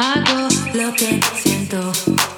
Hago lo que siento.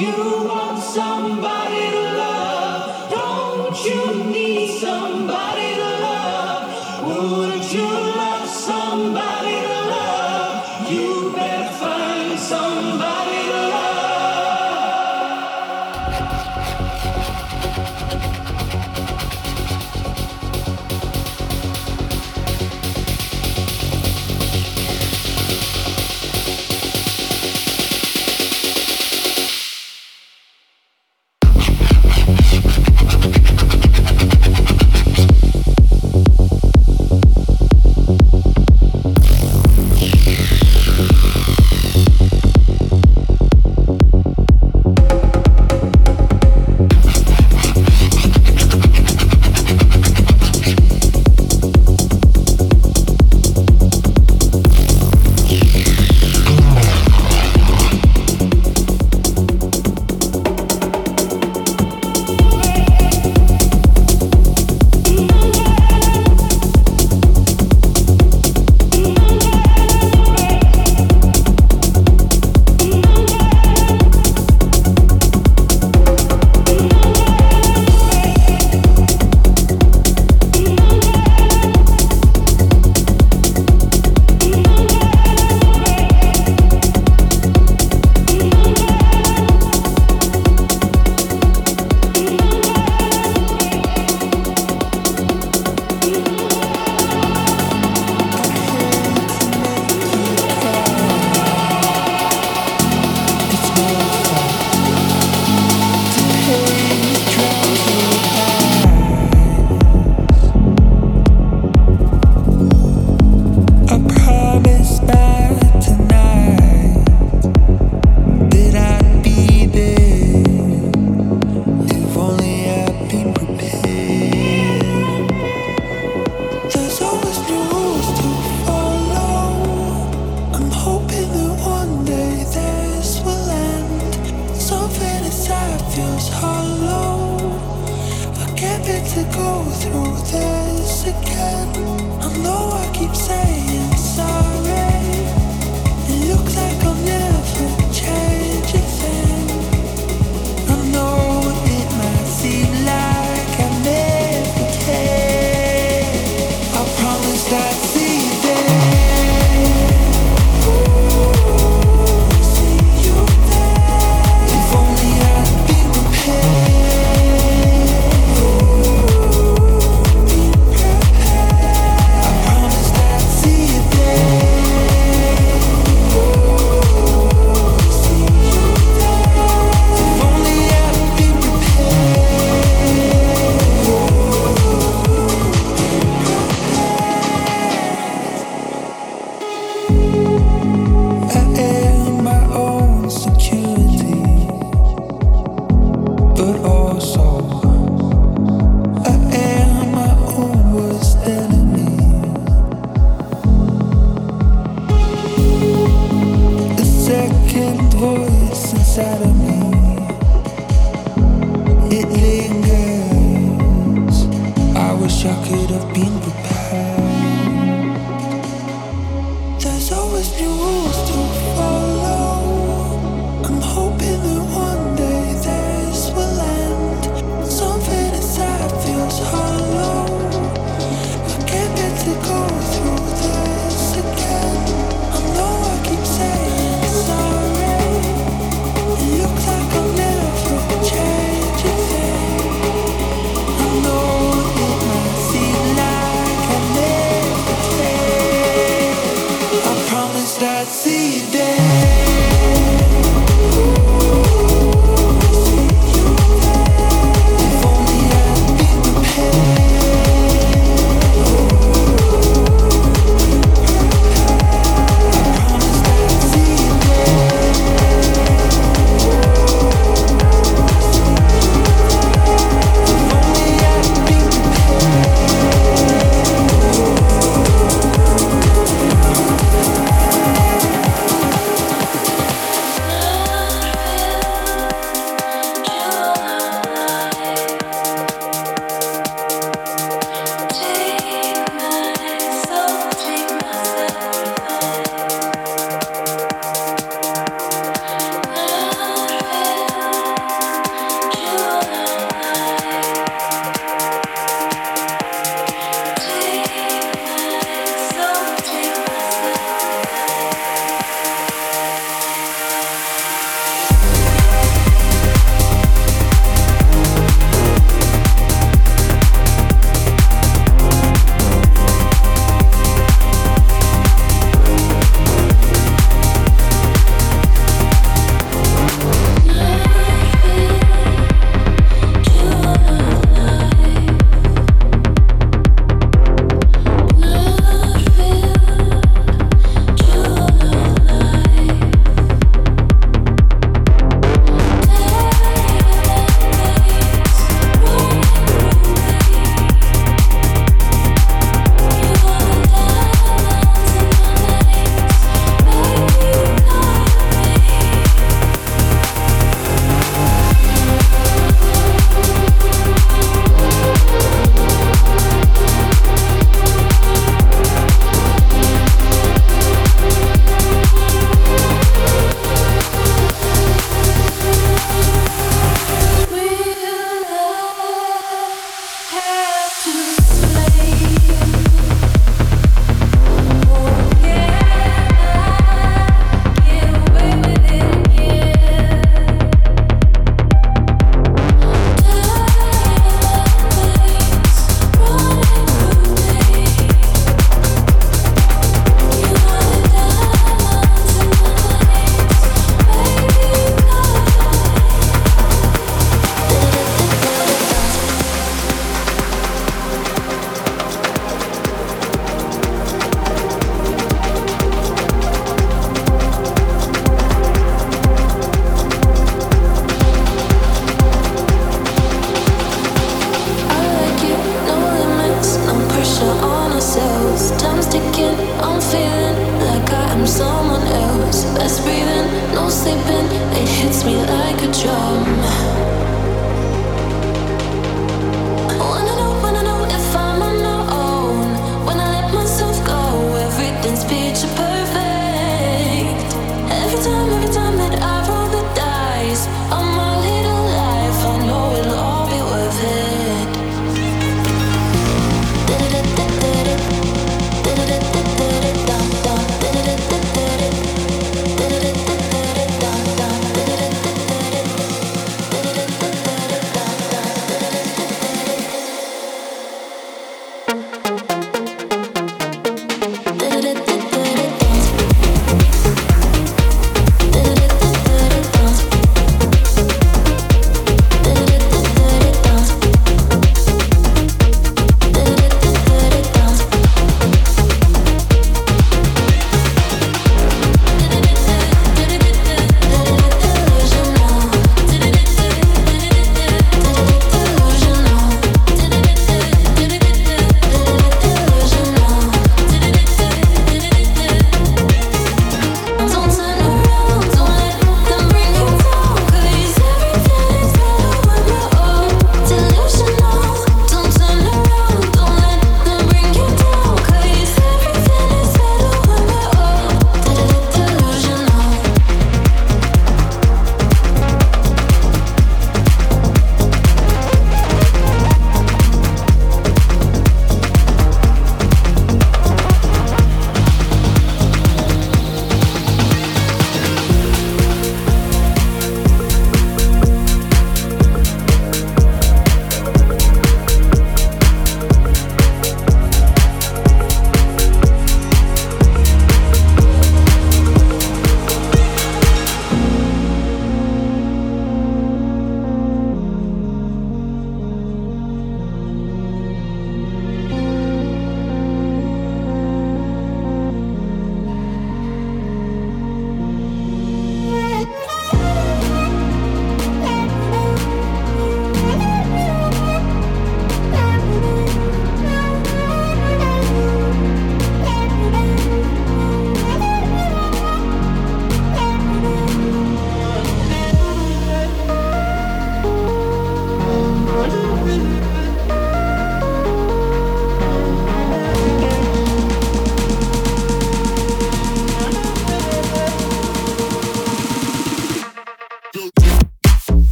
you want somebody to love? Don't you need somebody?